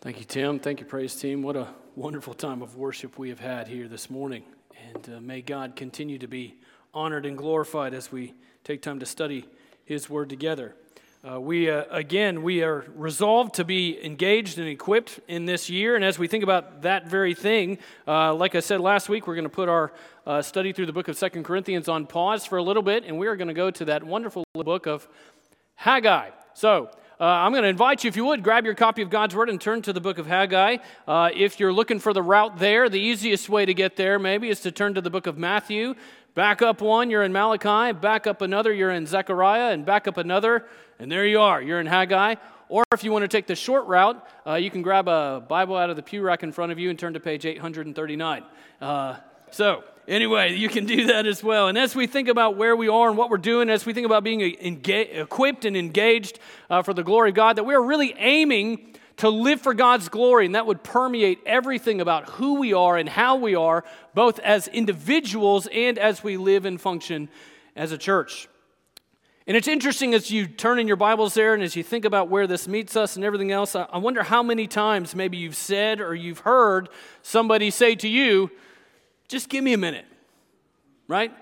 Thank you, Tim. Thank you, praise team. What a wonderful time of worship we have had here this morning. And uh, may God continue to be honored and glorified as we take time to study His Word together. Uh, we, uh, again, we are resolved to be engaged and equipped in this year. And as we think about that very thing, uh, like I said last week, we're going to put our uh, study through the book of Second Corinthians on pause for a little bit. And we are going to go to that wonderful book of Haggai. So, uh, I'm going to invite you, if you would, grab your copy of God's Word and turn to the book of Haggai. Uh, if you're looking for the route there, the easiest way to get there maybe is to turn to the book of Matthew. Back up one, you're in Malachi. Back up another, you're in Zechariah. And back up another, and there you are, you're in Haggai. Or if you want to take the short route, uh, you can grab a Bible out of the pew rack in front of you and turn to page 839. Uh, so, anyway, you can do that as well. And as we think about where we are and what we're doing, as we think about being equipped and engaged uh, for the glory of God, that we're really aiming to live for God's glory, and that would permeate everything about who we are and how we are, both as individuals and as we live and function as a church. And it's interesting as you turn in your Bibles there and as you think about where this meets us and everything else, I wonder how many times maybe you've said or you've heard somebody say to you, just give me a minute, right?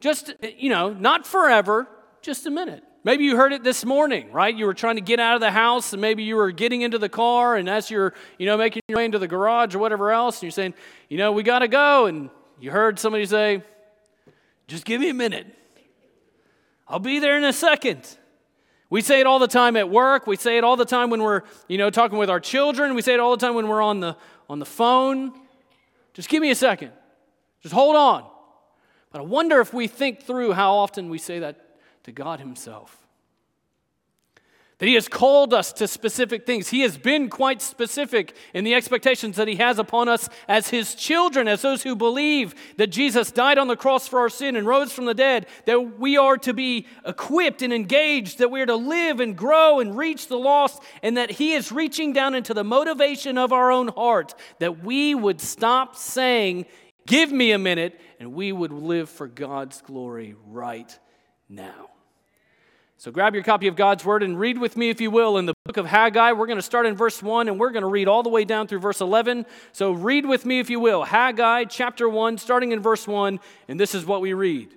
Just, you know, not forever, just a minute. Maybe you heard it this morning, right? You were trying to get out of the house and maybe you were getting into the car and as you're, you know, making your way into the garage or whatever else, and you're saying, you know, we got to go. And you heard somebody say, just give me a minute. I'll be there in a second. We say it all the time at work. We say it all the time when we're, you know, talking with our children. We say it all the time when we're on the on the phone. Just give me a second. Just hold on. But I wonder if we think through how often we say that to God Himself. That He has called us to specific things. He has been quite specific in the expectations that He has upon us as His children, as those who believe that Jesus died on the cross for our sin and rose from the dead, that we are to be equipped and engaged, that we are to live and grow and reach the lost, and that He is reaching down into the motivation of our own heart, that we would stop saying, Give me a minute, and we would live for God's glory right now. So grab your copy of God's Word and read with me, if you will, in the book of Haggai. We're going to start in verse 1 and we're going to read all the way down through verse 11. So read with me, if you will, Haggai chapter 1, starting in verse 1, and this is what we read.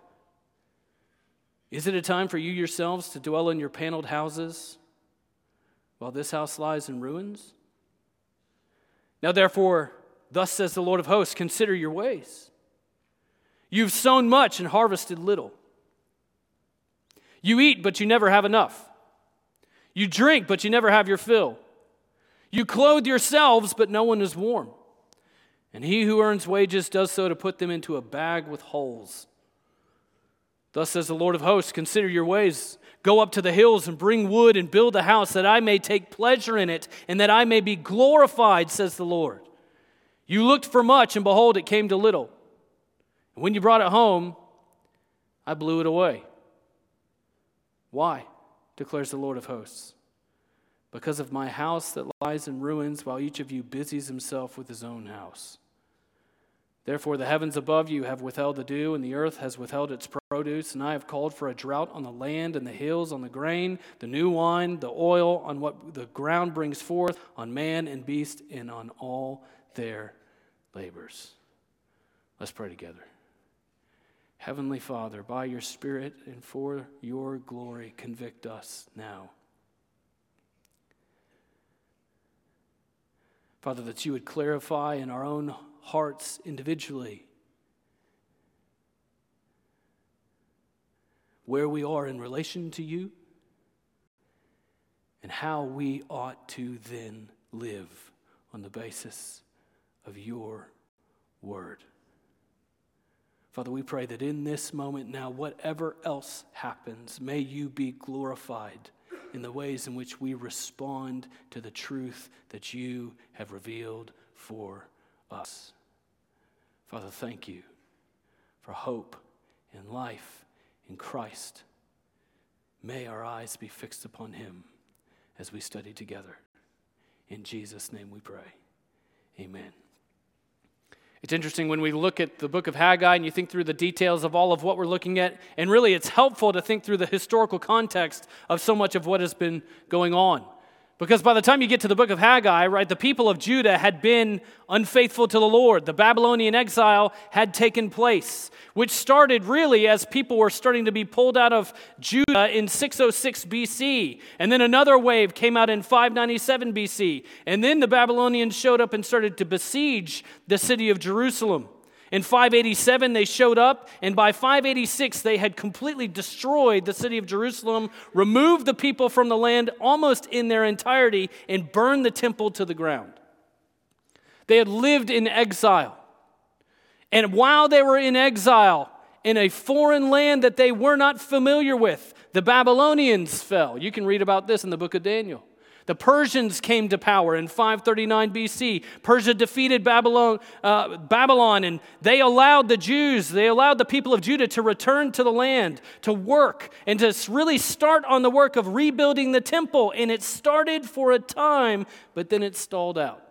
Is it a time for you yourselves to dwell in your paneled houses while this house lies in ruins? Now, therefore, thus says the Lord of hosts consider your ways. You've sown much and harvested little. You eat, but you never have enough. You drink, but you never have your fill. You clothe yourselves, but no one is warm. And he who earns wages does so to put them into a bag with holes Thus says the Lord of hosts Consider your ways. Go up to the hills and bring wood and build a house that I may take pleasure in it and that I may be glorified, says the Lord. You looked for much, and behold, it came to little. And when you brought it home, I blew it away. Why? declares the Lord of hosts. Because of my house that lies in ruins, while each of you busies himself with his own house. Therefore, the heavens above you have withheld the dew, and the earth has withheld its produce. And I have called for a drought on the land and the hills, on the grain, the new wine, the oil, on what the ground brings forth, on man and beast, and on all their labors. Let's pray together. Heavenly Father, by your Spirit and for your glory, convict us now. Father, that you would clarify in our own hearts individually. Where we are in relation to you, and how we ought to then live on the basis of your word. Father, we pray that in this moment now, whatever else happens, may you be glorified in the ways in which we respond to the truth that you have revealed for us. Father, thank you for hope and life in Christ. May our eyes be fixed upon him as we study together. In Jesus' name we pray. Amen. It's interesting when we look at the book of Haggai and you think through the details of all of what we're looking at, and really it's helpful to think through the historical context of so much of what has been going on. Because by the time you get to the book of Haggai, right, the people of Judah had been unfaithful to the Lord. The Babylonian exile had taken place, which started really as people were starting to be pulled out of Judah in 606 BC. And then another wave came out in 597 BC. And then the Babylonians showed up and started to besiege the city of Jerusalem. In 587, they showed up, and by 586, they had completely destroyed the city of Jerusalem, removed the people from the land almost in their entirety, and burned the temple to the ground. They had lived in exile. And while they were in exile, in a foreign land that they were not familiar with, the Babylonians fell. You can read about this in the book of Daniel. The Persians came to power in 539 BC. Persia defeated Babylon, uh, Babylon, and they allowed the Jews, they allowed the people of Judah to return to the land, to work, and to really start on the work of rebuilding the temple. And it started for a time, but then it stalled out.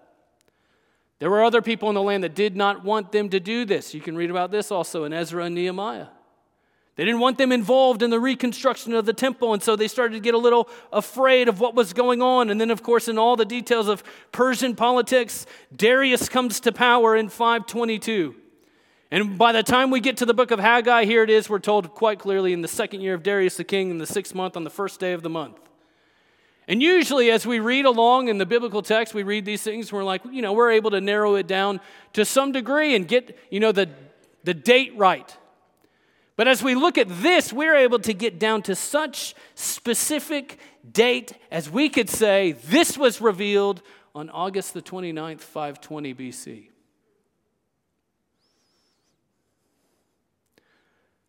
There were other people in the land that did not want them to do this. You can read about this also in Ezra and Nehemiah. They didn't want them involved in the reconstruction of the temple, and so they started to get a little afraid of what was going on. And then, of course, in all the details of Persian politics, Darius comes to power in 522. And by the time we get to the book of Haggai, here it is, we're told quite clearly in the second year of Darius the king, in the sixth month, on the first day of the month. And usually, as we read along in the biblical text, we read these things, we're like, you know, we're able to narrow it down to some degree and get, you know, the, the date right. But as we look at this, we're able to get down to such specific date as we could say this was revealed on August the 29th, 520 BC.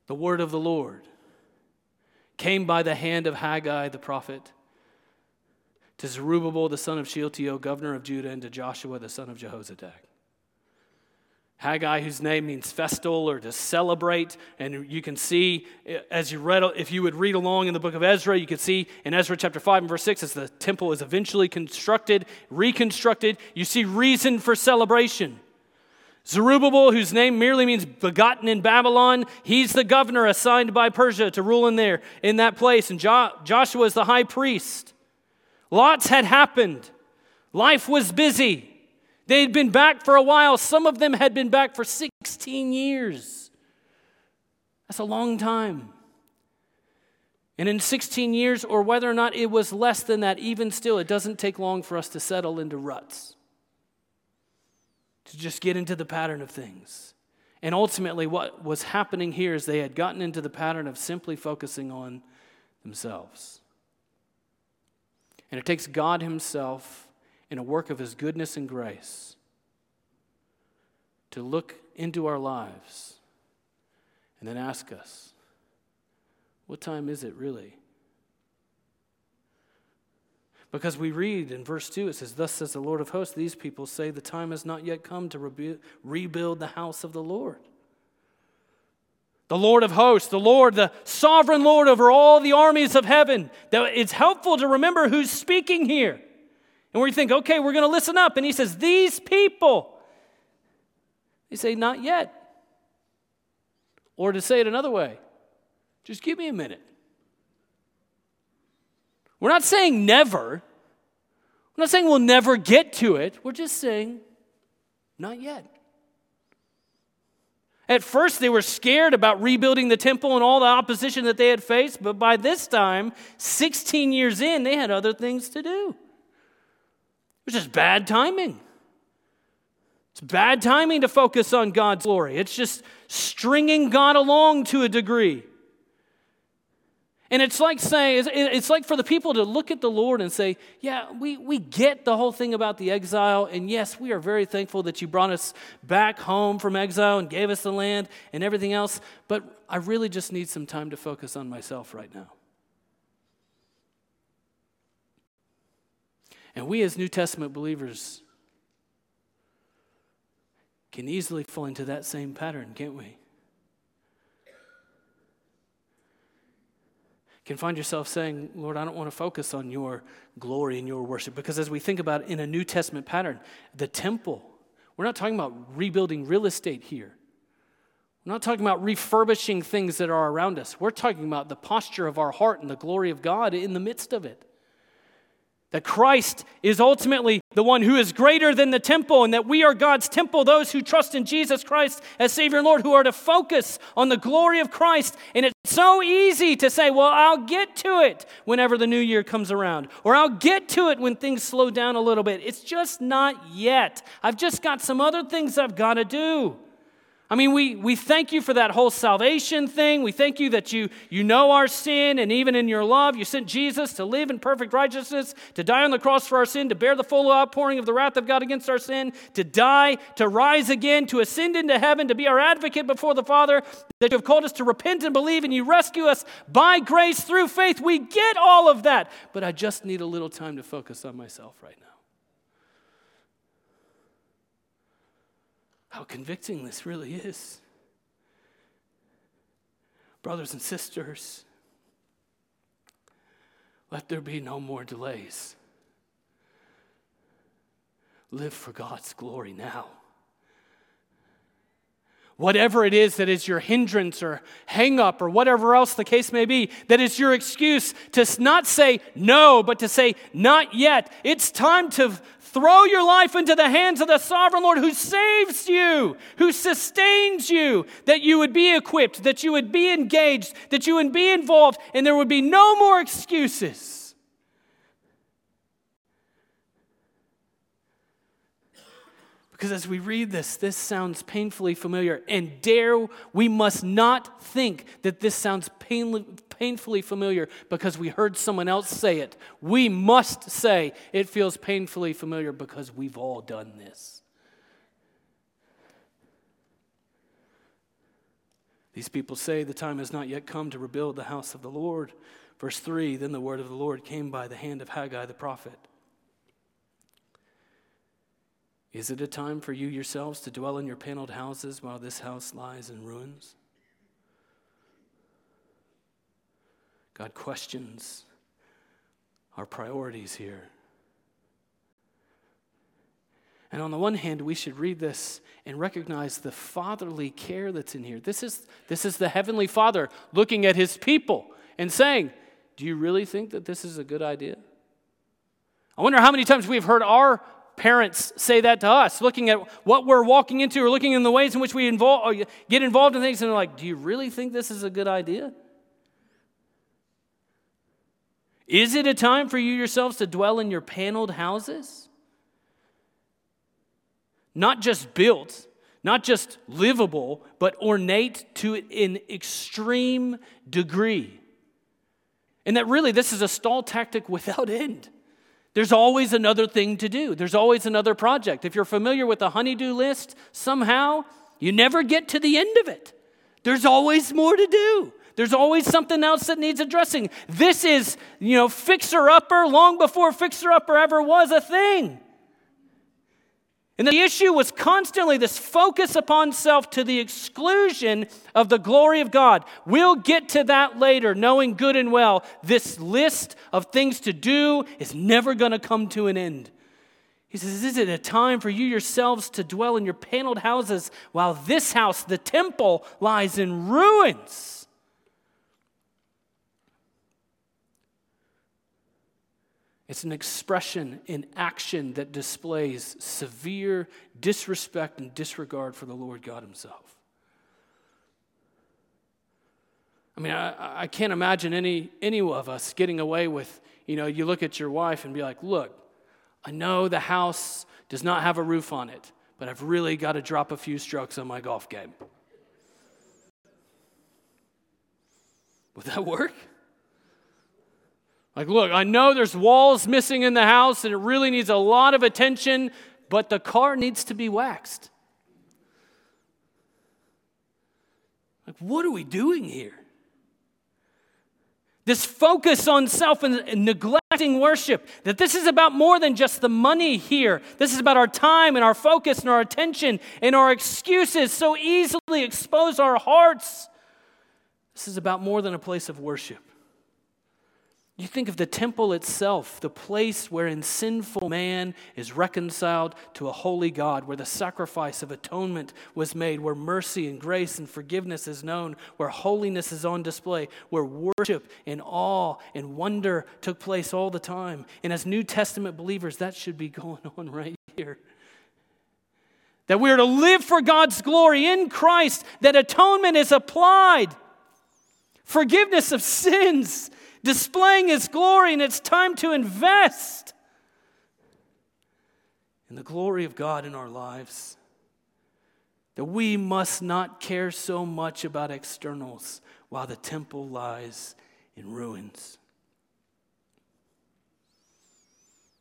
The word of the Lord came by the hand of Haggai the prophet to Zerubbabel the son of Shealtiel, governor of Judah, and to Joshua the son of Jehozadak. Haggai, whose name means festal or to celebrate. And you can see, as you read, if you would read along in the book of Ezra, you could see in Ezra chapter 5 and verse 6, as the temple is eventually constructed, reconstructed, you see reason for celebration. Zerubbabel, whose name merely means begotten in Babylon, he's the governor assigned by Persia to rule in there, in that place. And jo- Joshua is the high priest. Lots had happened. Life was busy. They'd been back for a while. Some of them had been back for 16 years. That's a long time. And in 16 years, or whether or not it was less than that, even still, it doesn't take long for us to settle into ruts, to just get into the pattern of things. And ultimately, what was happening here is they had gotten into the pattern of simply focusing on themselves. And it takes God Himself in a work of His goodness and grace to look into our lives and then ask us, what time is it really? Because we read in verse 2, it says, Thus says the Lord of hosts, these people say, The time has not yet come to rebu- rebuild the house of the Lord. The Lord of hosts, the Lord, the sovereign Lord over all the armies of heaven. It's helpful to remember who's speaking here. And we think, okay, we're going to listen up. And he says, These people. They say, Not yet. Or to say it another way, just give me a minute. We're not saying never. We're not saying we'll never get to it. We're just saying, not yet. At first, they were scared about rebuilding the temple and all the opposition that they had faced, but by this time, 16 years in, they had other things to do. It's just bad timing. It's bad timing to focus on God's glory. It's just stringing God along to a degree. And it's like saying, it's like for the people to look at the Lord and say, Yeah, we, we get the whole thing about the exile. And yes, we are very thankful that you brought us back home from exile and gave us the land and everything else. But I really just need some time to focus on myself right now. And we, as New Testament believers, can easily fall into that same pattern, can't we? Can find yourself saying, Lord, I don't want to focus on your glory and your worship. Because as we think about in a New Testament pattern, the temple, we're not talking about rebuilding real estate here. We're not talking about refurbishing things that are around us. We're talking about the posture of our heart and the glory of God in the midst of it. That Christ is ultimately the one who is greater than the temple, and that we are God's temple, those who trust in Jesus Christ as Savior and Lord, who are to focus on the glory of Christ. And it's so easy to say, well, I'll get to it whenever the new year comes around, or I'll get to it when things slow down a little bit. It's just not yet. I've just got some other things I've got to do. I mean, we, we thank you for that whole salvation thing. We thank you that you, you know our sin, and even in your love, you sent Jesus to live in perfect righteousness, to die on the cross for our sin, to bear the full outpouring of the wrath of God against our sin, to die, to rise again, to ascend into heaven, to be our advocate before the Father, that you have called us to repent and believe, and you rescue us by grace through faith. We get all of that, but I just need a little time to focus on myself right now. How convicting this really is. Brothers and sisters, let there be no more delays. Live for God's glory now. Whatever it is that is your hindrance or hang up or whatever else the case may be, that is your excuse to not say no, but to say not yet. It's time to Throw your life into the hands of the sovereign Lord who saves you, who sustains you, that you would be equipped, that you would be engaged, that you would be involved, and there would be no more excuses. Because as we read this, this sounds painfully familiar. And dare, we must not think that this sounds painfully painfully familiar because we heard someone else say it. We must say it feels painfully familiar because we've all done this. These people say the time has not yet come to rebuild the house of the Lord. Verse 3 Then the word of the Lord came by the hand of Haggai the prophet. Is it a time for you yourselves to dwell in your paneled houses while this house lies in ruins? God questions our priorities here. And on the one hand, we should read this and recognize the fatherly care that's in here. This is, this is the Heavenly Father looking at His people and saying, Do you really think that this is a good idea? I wonder how many times we've heard our parents say that to us, looking at what we're walking into or looking in the ways in which we involve, get involved in things, and they're like, Do you really think this is a good idea? Is it a time for you yourselves to dwell in your paneled houses? Not just built, not just livable, but ornate to an extreme degree. And that really, this is a stall tactic without end. There's always another thing to do, there's always another project. If you're familiar with the honeydew list, somehow you never get to the end of it. There's always more to do. There's always something else that needs addressing. This is, you know, fixer upper long before fixer upper ever was a thing. And the issue was constantly this focus upon self to the exclusion of the glory of God. We'll get to that later, knowing good and well this list of things to do is never going to come to an end. He says, Is it a time for you yourselves to dwell in your paneled houses while this house, the temple, lies in ruins? It's an expression in action that displays severe disrespect and disregard for the Lord God Himself. I mean, I, I can't imagine any, any of us getting away with, you know, you look at your wife and be like, look, I know the house does not have a roof on it, but I've really got to drop a few strokes on my golf game. Would that work? Like, look, I know there's walls missing in the house and it really needs a lot of attention, but the car needs to be waxed. Like, what are we doing here? This focus on self and neglecting worship, that this is about more than just the money here. This is about our time and our focus and our attention and our excuses so easily expose our hearts. This is about more than a place of worship. You think of the temple itself, the place wherein sinful man is reconciled to a holy God, where the sacrifice of atonement was made, where mercy and grace and forgiveness is known, where holiness is on display, where worship and awe and wonder took place all the time. And as New Testament believers, that should be going on right here. That we are to live for God's glory in Christ, that atonement is applied, forgiveness of sins displaying His glory, and it's time to invest in the glory of God in our lives. That we must not care so much about externals while the temple lies in ruins.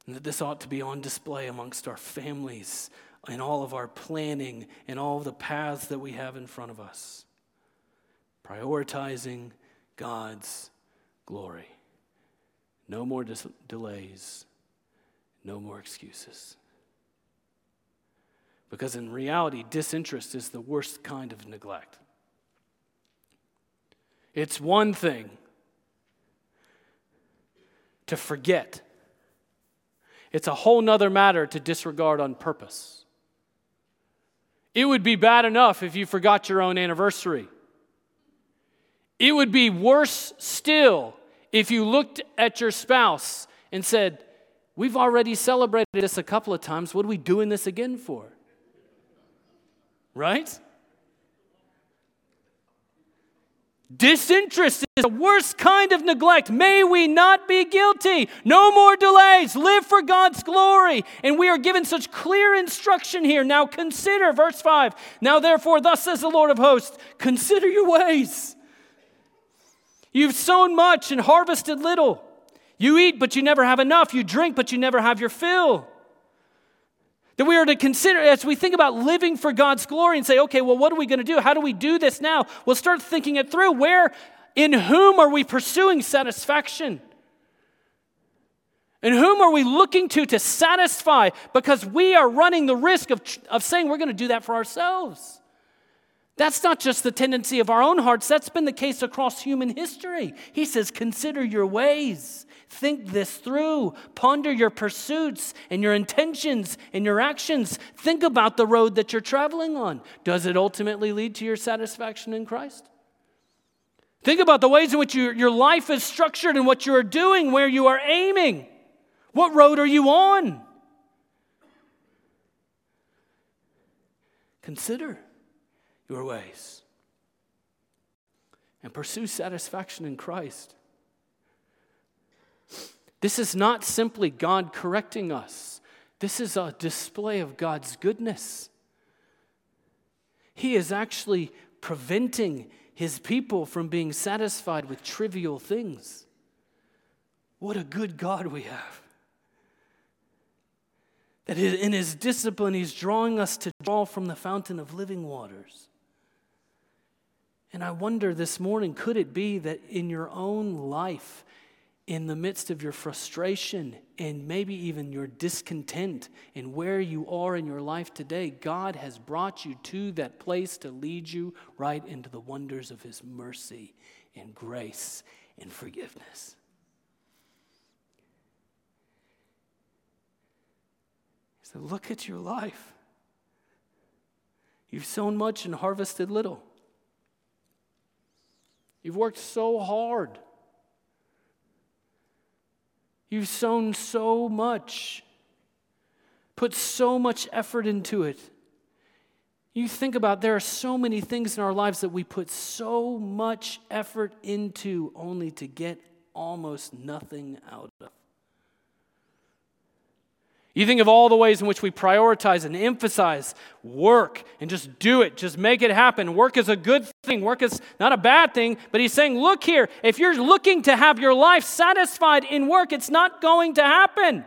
And that this ought to be on display amongst our families and all of our planning and all the paths that we have in front of us. Prioritizing God's glory. No more dis- delays, no more excuses. Because in reality, disinterest is the worst kind of neglect. It's one thing to forget, it's a whole nother matter to disregard on purpose. It would be bad enough if you forgot your own anniversary. It would be worse still if you looked at your spouse and said, We've already celebrated this a couple of times, what are we doing this again for? Right? Disinterest is the worst kind of neglect. May we not be guilty. No more delays. Live for God's glory. And we are given such clear instruction here. Now consider, verse 5. Now therefore, thus says the Lord of hosts, consider your ways. You've sown much and harvested little. You eat, but you never have enough. You drink, but you never have your fill. That we are to consider as we think about living for God's glory and say, okay, well, what are we going to do? How do we do this now? We'll start thinking it through. Where, in whom are we pursuing satisfaction? And whom are we looking to to satisfy? Because we are running the risk of, of saying we're going to do that for ourselves. That's not just the tendency of our own hearts, that's been the case across human history. He says, Consider your ways, think this through, ponder your pursuits and your intentions and your actions. Think about the road that you're traveling on. Does it ultimately lead to your satisfaction in Christ? Think about the ways in which you, your life is structured and what you are doing, where you are aiming. What road are you on? Consider your ways and pursue satisfaction in Christ. This is not simply God correcting us, this is a display of God's goodness. He is actually preventing his people from being satisfied with trivial things. What a good God we have. That in his discipline, he's drawing us to draw from the fountain of living waters. And I wonder this morning could it be that in your own life, in the midst of your frustration and maybe even your discontent and where you are in your life today, God has brought you to that place to lead you right into the wonders of His mercy and grace and forgiveness. So look at your life. You've sown much and harvested little. You've worked so hard. You've sown so much, put so much effort into it. You think about there are so many things in our lives that we put so much effort into only to get almost nothing out of. You think of all the ways in which we prioritize and emphasize work and just do it, just make it happen. Work is a good thing, work is not a bad thing, but he's saying, look here, if you're looking to have your life satisfied in work, it's not going to happen.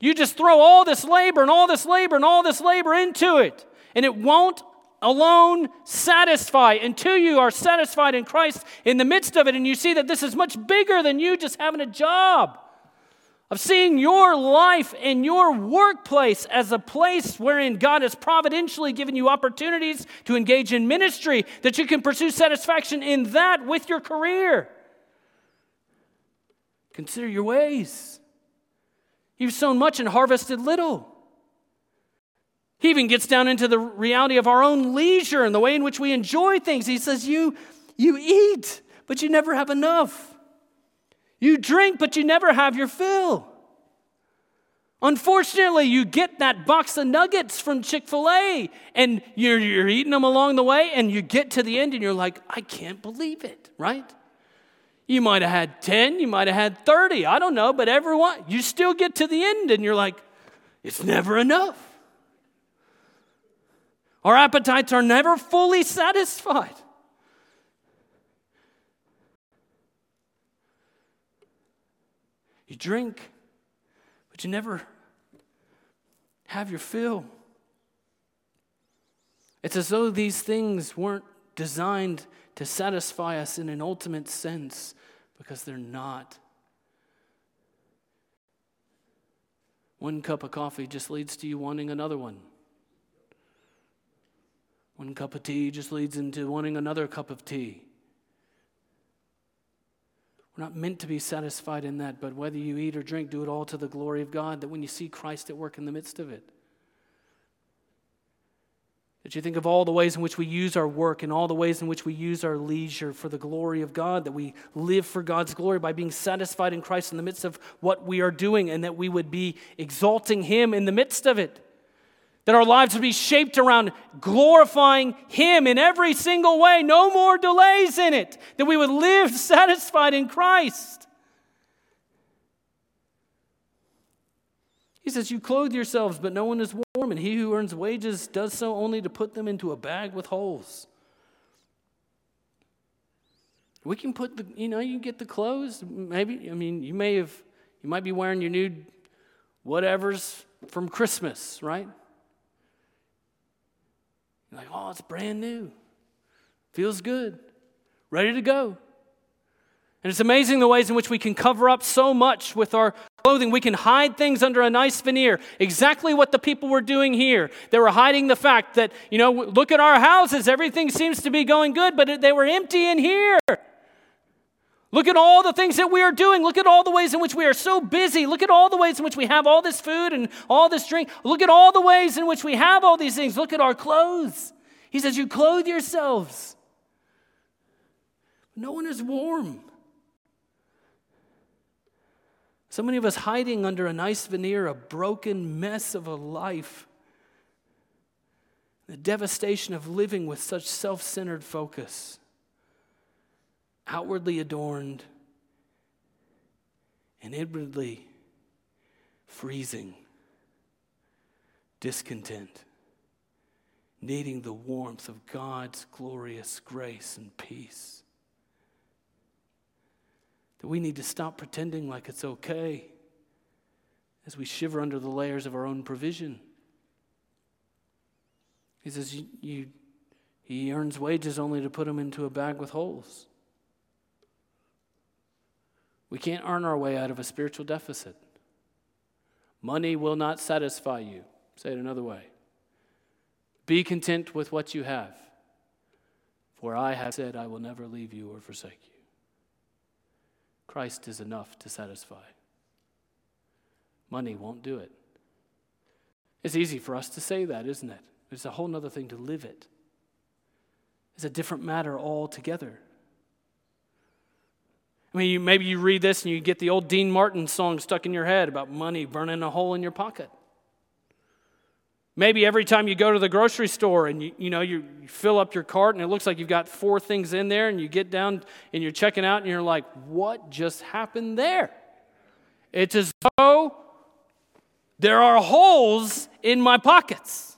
You just throw all this labor and all this labor and all this labor into it, and it won't alone satisfy until you are satisfied in Christ in the midst of it and you see that this is much bigger than you just having a job. Of seeing your life and your workplace as a place wherein God has providentially given you opportunities to engage in ministry, that you can pursue satisfaction in that with your career. Consider your ways. You've sown much and harvested little. He even gets down into the reality of our own leisure and the way in which we enjoy things. He says, You, you eat, but you never have enough. You drink, but you never have your fill. Unfortunately, you get that box of nuggets from Chick fil A and you're, you're eating them along the way, and you get to the end and you're like, I can't believe it, right? You might have had 10, you might have had 30, I don't know, but everyone, you still get to the end and you're like, it's never enough. Our appetites are never fully satisfied. You drink, but you never have your fill. It's as though these things weren't designed to satisfy us in an ultimate sense because they're not. One cup of coffee just leads to you wanting another one. One cup of tea just leads into wanting another cup of tea. We're not meant to be satisfied in that, but whether you eat or drink, do it all to the glory of God, that when you see Christ at work in the midst of it, that you think of all the ways in which we use our work and all the ways in which we use our leisure for the glory of God, that we live for God's glory by being satisfied in Christ in the midst of what we are doing, and that we would be exalting Him in the midst of it that our lives would be shaped around glorifying Him in every single way, no more delays in it, that we would live satisfied in Christ. He says, You clothe yourselves, but no one is warm, and he who earns wages does so only to put them into a bag with holes. We can put the, you know, you get the clothes. Maybe, I mean, you may have, you might be wearing your new whatever's from Christmas, right? You're like, oh, it's brand new. Feels good. Ready to go. And it's amazing the ways in which we can cover up so much with our clothing. We can hide things under a nice veneer. Exactly what the people were doing here. They were hiding the fact that, you know, look at our houses. Everything seems to be going good, but they were empty in here. Look at all the things that we are doing. Look at all the ways in which we are so busy. Look at all the ways in which we have all this food and all this drink. Look at all the ways in which we have all these things. Look at our clothes. He says, You clothe yourselves. No one is warm. So many of us hiding under a nice veneer, a broken mess of a life. The devastation of living with such self centered focus outwardly adorned and inwardly freezing, discontent, needing the warmth of God's glorious grace and peace. That we need to stop pretending like it's okay as we shiver under the layers of our own provision. He says, you, you, He earns wages only to put them into a bag with holes. We can't earn our way out of a spiritual deficit. Money will not satisfy you. Say it another way. Be content with what you have, for I have said, I will never leave you or forsake you. Christ is enough to satisfy. Money won't do it. It's easy for us to say that, isn't it? It's a whole other thing to live it. It's a different matter altogether. Mean, you, maybe you read this and you get the old Dean Martin song stuck in your head about money burning a hole in your pocket. Maybe every time you go to the grocery store and you, you know you fill up your cart and it looks like you've got four things in there and you get down and you're checking out and you're like, what just happened there? It's as though there are holes in my pockets.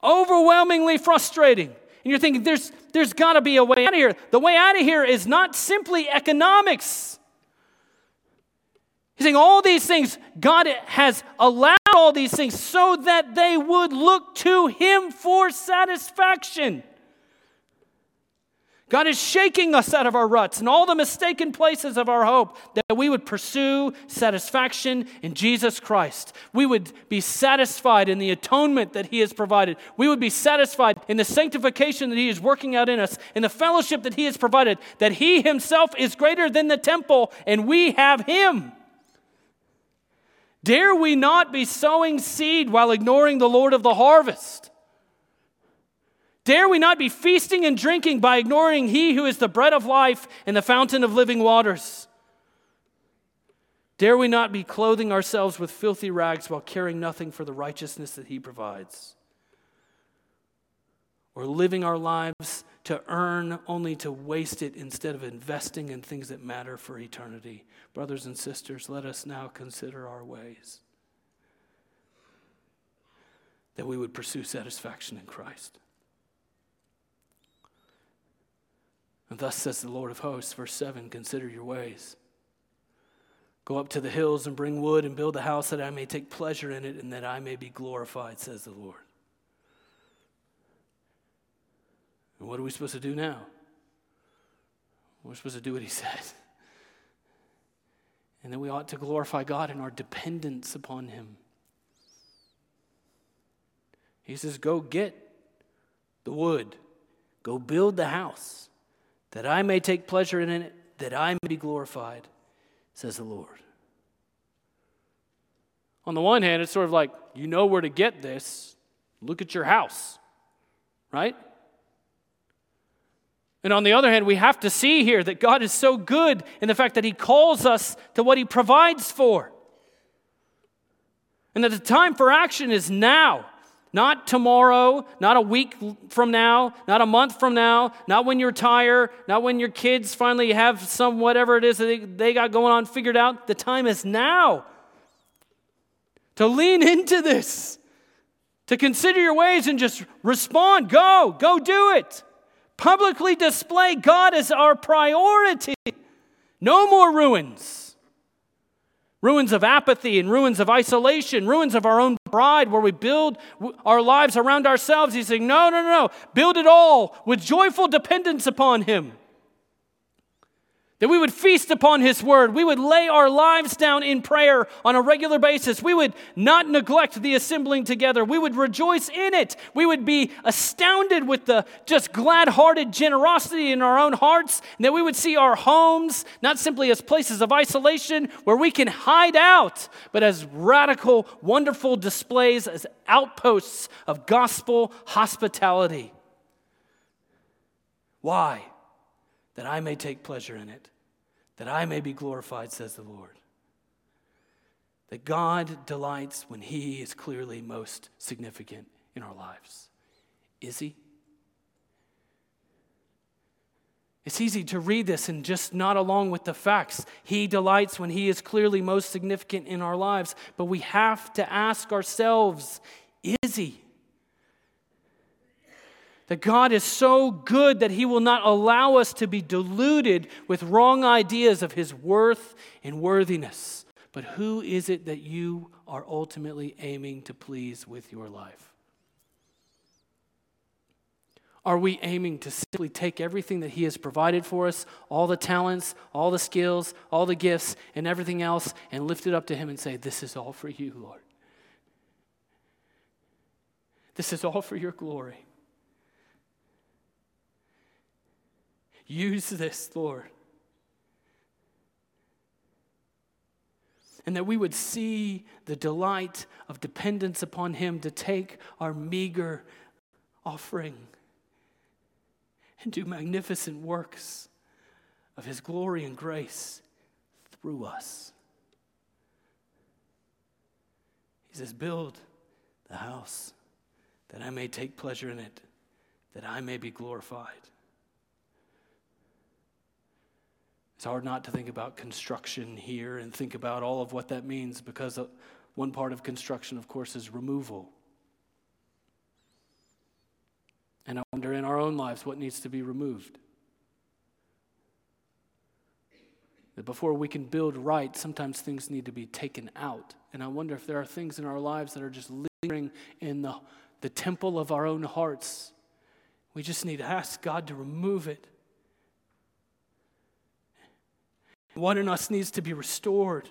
Overwhelmingly frustrating. And you're thinking, there's, there's got to be a way out of here. The way out of here is not simply economics, He's saying all these things, God has allowed all these things so that they would look to Him for satisfaction. God is shaking us out of our ruts and all the mistaken places of our hope that we would pursue satisfaction in Jesus Christ. We would be satisfied in the atonement that He has provided. We would be satisfied in the sanctification that He is working out in us, in the fellowship that He has provided, that He Himself is greater than the temple and we have Him. Dare we not be sowing seed while ignoring the Lord of the harvest? Dare we not be feasting and drinking by ignoring He who is the bread of life and the fountain of living waters? Dare we not be clothing ourselves with filthy rags while caring nothing for the righteousness that He provides? Or living our lives to earn only to waste it instead of investing in things that matter for eternity? Brothers and sisters, let us now consider our ways that we would pursue satisfaction in Christ. And thus says the Lord of hosts, verse 7 Consider your ways. Go up to the hills and bring wood and build a house that I may take pleasure in it and that I may be glorified, says the Lord. And what are we supposed to do now? We're supposed to do what he says. And then we ought to glorify God in our dependence upon him. He says, Go get the wood, go build the house that I may take pleasure in it, that I may be glorified, says the Lord. On the one hand, it's sort of like, you know where to get this. Look at your house, right? And on the other hand, we have to see here that God is so good in the fact that He calls us to what He provides for. And that the time for action is now. Not tomorrow, not a week from now, not a month from now, not when you're tired, not when your kids finally have some whatever it is that they, they got going on figured out. The time is now to lean into this, to consider your ways and just respond. Go, go do it. Publicly display God as our priority. No more ruins ruins of apathy and ruins of isolation, ruins of our own pride, where we build our lives around ourselves. He's saying, No, No, no, no, build it all with joyful dependence upon Him. That we would feast upon His Word. We would lay our lives down in prayer on a regular basis. We would not neglect the assembling together. We would rejoice in it. We would be astounded with the just glad hearted generosity in our own hearts. And that we would see our homes not simply as places of isolation where we can hide out, but as radical, wonderful displays, as outposts of gospel hospitality. Why? That I may take pleasure in it, that I may be glorified, says the Lord. That God delights when He is clearly most significant in our lives. Is He? It's easy to read this and just not along with the facts. He delights when He is clearly most significant in our lives. But we have to ask ourselves is He? That God is so good that He will not allow us to be deluded with wrong ideas of His worth and worthiness. But who is it that you are ultimately aiming to please with your life? Are we aiming to simply take everything that He has provided for us, all the talents, all the skills, all the gifts, and everything else, and lift it up to Him and say, This is all for you, Lord? This is all for your glory. Use this, Lord. And that we would see the delight of dependence upon Him to take our meager offering and do magnificent works of His glory and grace through us. He says, Build the house that I may take pleasure in it, that I may be glorified. It's hard not to think about construction here and think about all of what that means because one part of construction, of course, is removal. And I wonder in our own lives what needs to be removed. That before we can build right, sometimes things need to be taken out. And I wonder if there are things in our lives that are just lingering in the, the temple of our own hearts. We just need to ask God to remove it. What in us needs to be restored?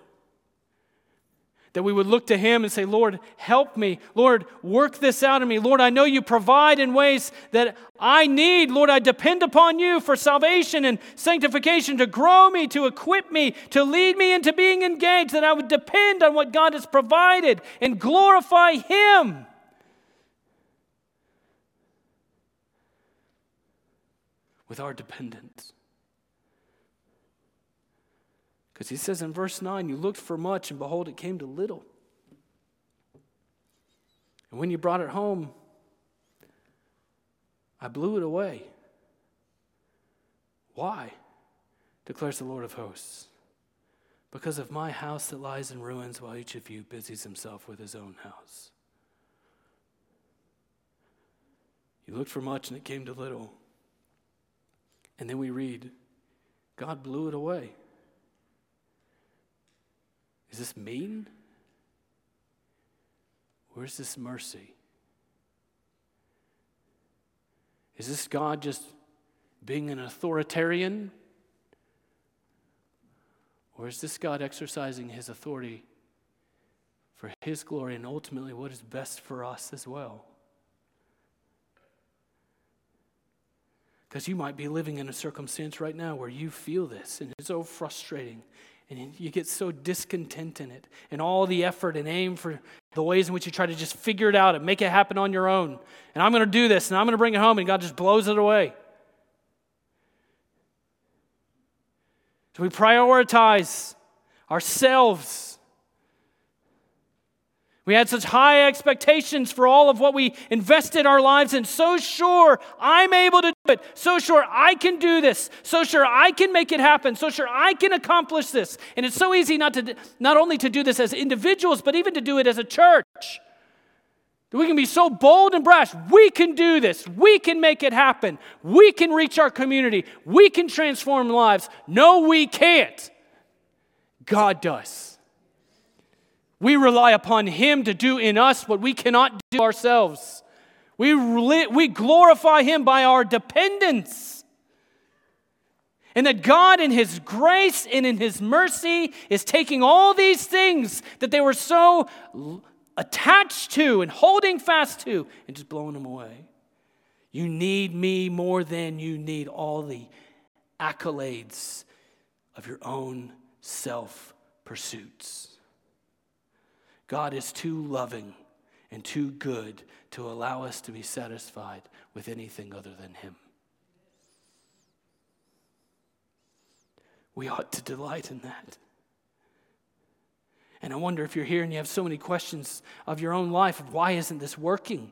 that we would look to Him and say, Lord, help me. Lord, work this out in me. Lord, I know you provide in ways that I need. Lord, I depend upon you for salvation and sanctification to grow me, to equip me, to lead me into being engaged, that I would depend on what God has provided and glorify Him. With our dependence. Because he says in verse 9, You looked for much, and behold, it came to little. And when you brought it home, I blew it away. Why? declares the Lord of hosts. Because of my house that lies in ruins, while each of you busies himself with his own house. You looked for much, and it came to little. And then we read, God blew it away. Is this mean? Where's this mercy? Is this God just being an authoritarian? Or is this God exercising his authority for his glory and ultimately what is best for us as well? Because you might be living in a circumstance right now where you feel this and it's so frustrating and you get so discontent in it and all the effort and aim for the ways in which you try to just figure it out and make it happen on your own. And i'm going to do this and i'm going to bring it home and god just blows it away. So we prioritize ourselves we had such high expectations for all of what we invested our lives in. So sure I'm able to do it. So sure I can do this. So sure I can make it happen. So sure I can accomplish this. And it's so easy not to not only to do this as individuals, but even to do it as a church. We can be so bold and brash. We can do this. We can make it happen. We can reach our community. We can transform lives. No, we can't. God does. We rely upon Him to do in us what we cannot do ourselves. We, we glorify Him by our dependence. And that God, in His grace and in His mercy, is taking all these things that they were so attached to and holding fast to and just blowing them away. You need me more than you need all the accolades of your own self pursuits. God is too loving and too good to allow us to be satisfied with anything other than Him. We ought to delight in that. And I wonder if you're here and you have so many questions of your own life of why isn't this working?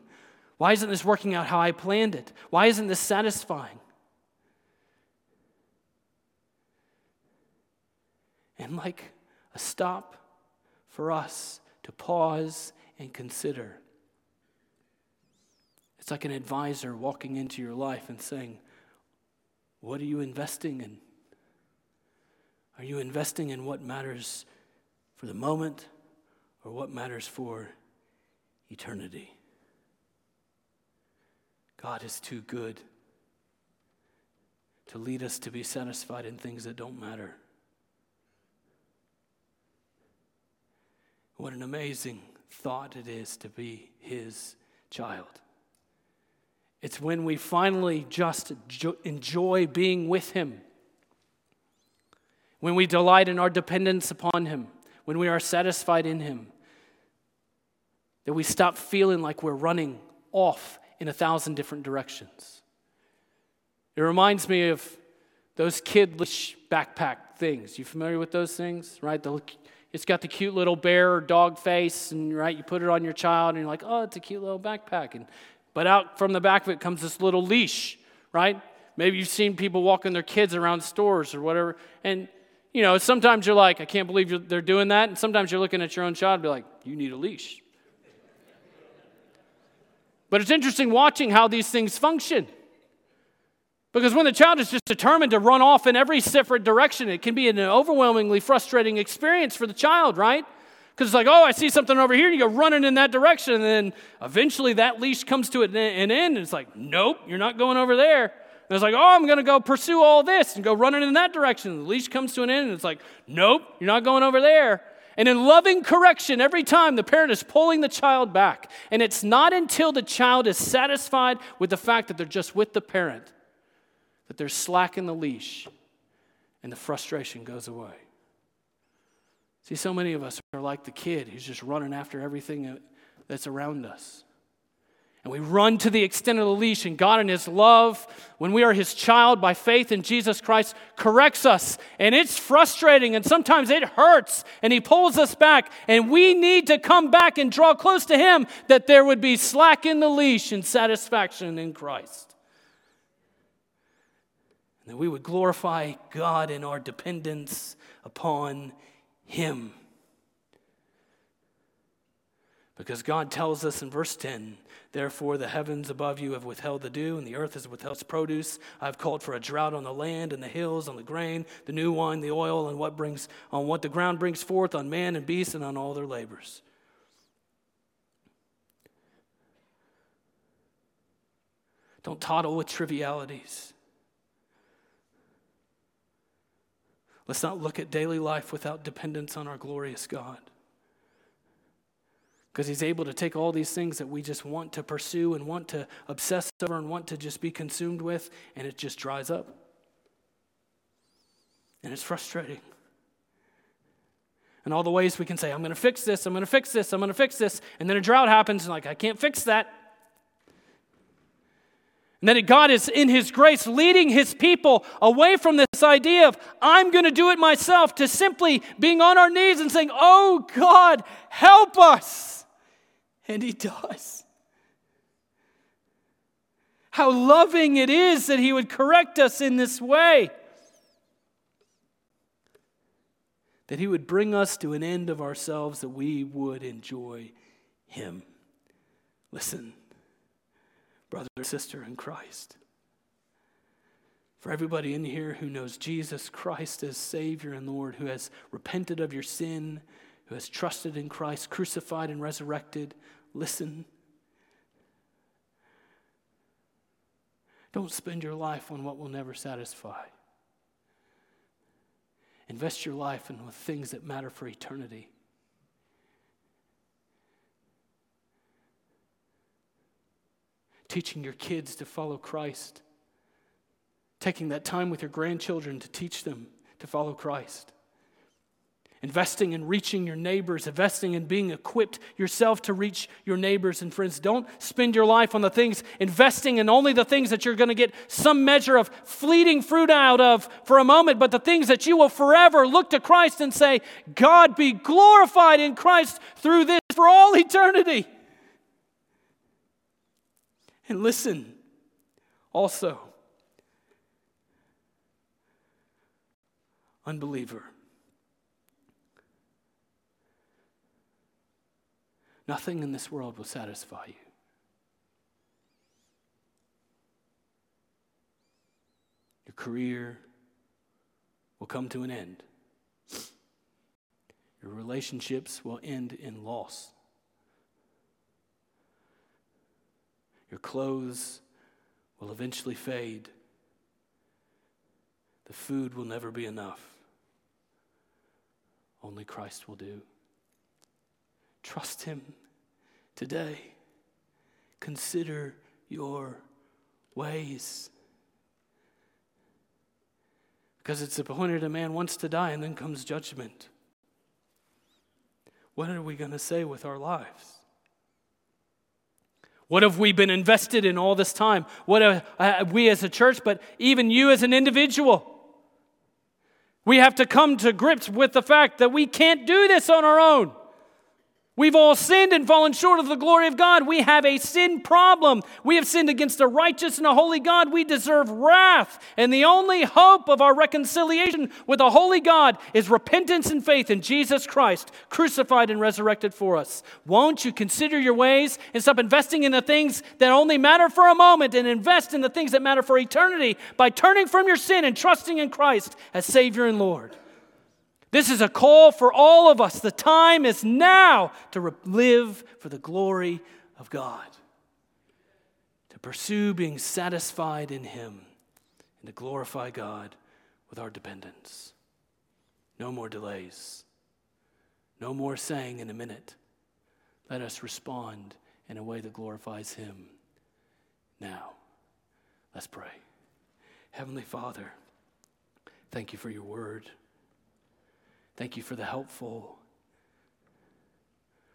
Why isn't this working out how I planned it? Why isn't this satisfying? And like a stop for us to pause and consider. It's like an advisor walking into your life and saying, What are you investing in? Are you investing in what matters for the moment or what matters for eternity? God is too good to lead us to be satisfied in things that don't matter. What an amazing thought it is to be his child. It's when we finally just enjoy being with him, when we delight in our dependence upon him, when we are satisfied in him, that we stop feeling like we're running off in a thousand different directions. It reminds me of those kid backpack things. You familiar with those things, right? The it's got the cute little bear or dog face, and right, you put it on your child, and you're like, oh, it's a cute little backpack. And, but out from the back of it comes this little leash, right? Maybe you've seen people walking their kids around stores or whatever. And, you know, sometimes you're like, I can't believe they're doing that. And sometimes you're looking at your own child and be like, you need a leash. But it's interesting watching how these things function. Because when the child is just determined to run off in every separate direction, it can be an overwhelmingly frustrating experience for the child, right? Because it's like, oh, I see something over here, and you go running in that direction, and then eventually that leash comes to an end, and it's like, nope, you're not going over there. And it's like, oh, I'm going to go pursue all this and go running in that direction. The leash comes to an end, and it's like, nope, you're not going over there. And in loving correction, every time the parent is pulling the child back. And it's not until the child is satisfied with the fact that they're just with the parent that they're slacking the leash and the frustration goes away. See, so many of us are like the kid who's just running after everything that's around us. And we run to the extent of the leash, and God, in His love, when we are His child by faith in Jesus Christ, corrects us. And it's frustrating, and sometimes it hurts, and He pulls us back. And we need to come back and draw close to Him that there would be slack in the leash and satisfaction in Christ and that we would glorify God in our dependence upon Him. Because God tells us in verse 10 Therefore, the heavens above you have withheld the dew, and the earth has withheld its produce. I have called for a drought on the land and the hills, on the grain, the new wine, the oil, and what brings on what the ground brings forth, on man and beast, and on all their labors. Don't toddle with trivialities. Let's not look at daily life without dependence on our glorious God. Because He's able to take all these things that we just want to pursue and want to obsess over and want to just be consumed with, and it just dries up. And it's frustrating. And all the ways we can say, I'm going to fix this, I'm going to fix this, I'm going to fix this, and then a drought happens, and like, I can't fix that. And that God is in His grace leading His people away from this idea of, I'm going to do it myself, to simply being on our knees and saying, Oh God, help us. And He does. How loving it is that He would correct us in this way. That He would bring us to an end of ourselves, that we would enjoy Him. Listen brother or sister in Christ. For everybody in here who knows Jesus Christ as Savior and Lord, who has repented of your sin, who has trusted in Christ, crucified and resurrected, listen. Don't spend your life on what will never satisfy. Invest your life in the things that matter for eternity. Teaching your kids to follow Christ, taking that time with your grandchildren to teach them to follow Christ. Investing in reaching your neighbors, investing in being equipped yourself to reach your neighbors and friends. Don't spend your life on the things, investing in only the things that you're going to get some measure of fleeting fruit out of for a moment, but the things that you will forever look to Christ and say, God be glorified in Christ through this for all eternity. And listen, also, unbeliever. Nothing in this world will satisfy you. Your career will come to an end. Your relationships will end in loss. Your clothes will eventually fade. The food will never be enough. Only Christ will do. Trust Him today. Consider your ways. Because it's appointed a man wants to die, and then comes judgment. What are we going to say with our lives? What have we been invested in all this time? What have uh, we as a church, but even you as an individual? We have to come to grips with the fact that we can't do this on our own. We've all sinned and fallen short of the glory of God. We have a sin problem. We have sinned against a righteous and a holy God. We deserve wrath. And the only hope of our reconciliation with a holy God is repentance and faith in Jesus Christ, crucified and resurrected for us. Won't you consider your ways and stop investing in the things that only matter for a moment and invest in the things that matter for eternity by turning from your sin and trusting in Christ as Savior and Lord? This is a call for all of us. The time is now to live for the glory of God, to pursue being satisfied in Him, and to glorify God with our dependence. No more delays. No more saying in a minute. Let us respond in a way that glorifies Him. Now, let's pray. Heavenly Father, thank you for your word. Thank you for the helpful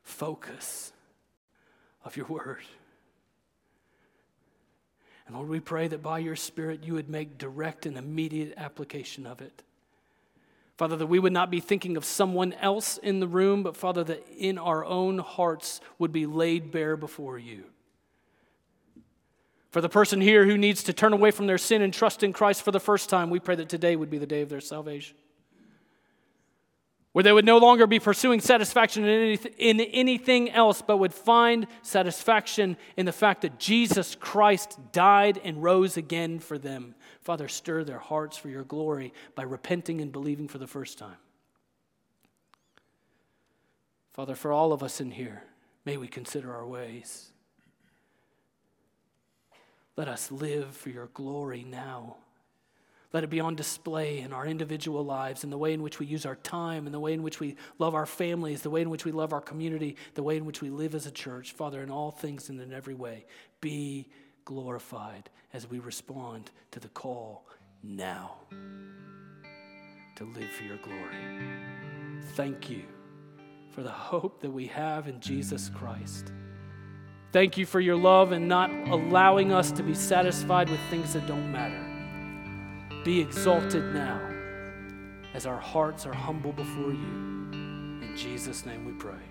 focus of your word. And Lord, we pray that by your Spirit you would make direct and immediate application of it. Father, that we would not be thinking of someone else in the room, but Father, that in our own hearts would be laid bare before you. For the person here who needs to turn away from their sin and trust in Christ for the first time, we pray that today would be the day of their salvation where they would no longer be pursuing satisfaction in anything else, but would find satisfaction in the fact that Jesus Christ died and rose again for them. Father, stir their hearts for your glory by repenting and believing for the first time. Father, for all of us in here, may we consider our ways. Let us live for your glory now. Let it be on display in our individual lives, in the way in which we use our time, in the way in which we love our families, the way in which we love our community, the way in which we live as a church. Father, in all things and in every way, be glorified as we respond to the call now to live for your glory. Thank you for the hope that we have in Jesus Christ. Thank you for your love and not allowing us to be satisfied with things that don't matter. Be exalted now as our hearts are humble before you. In Jesus' name we pray.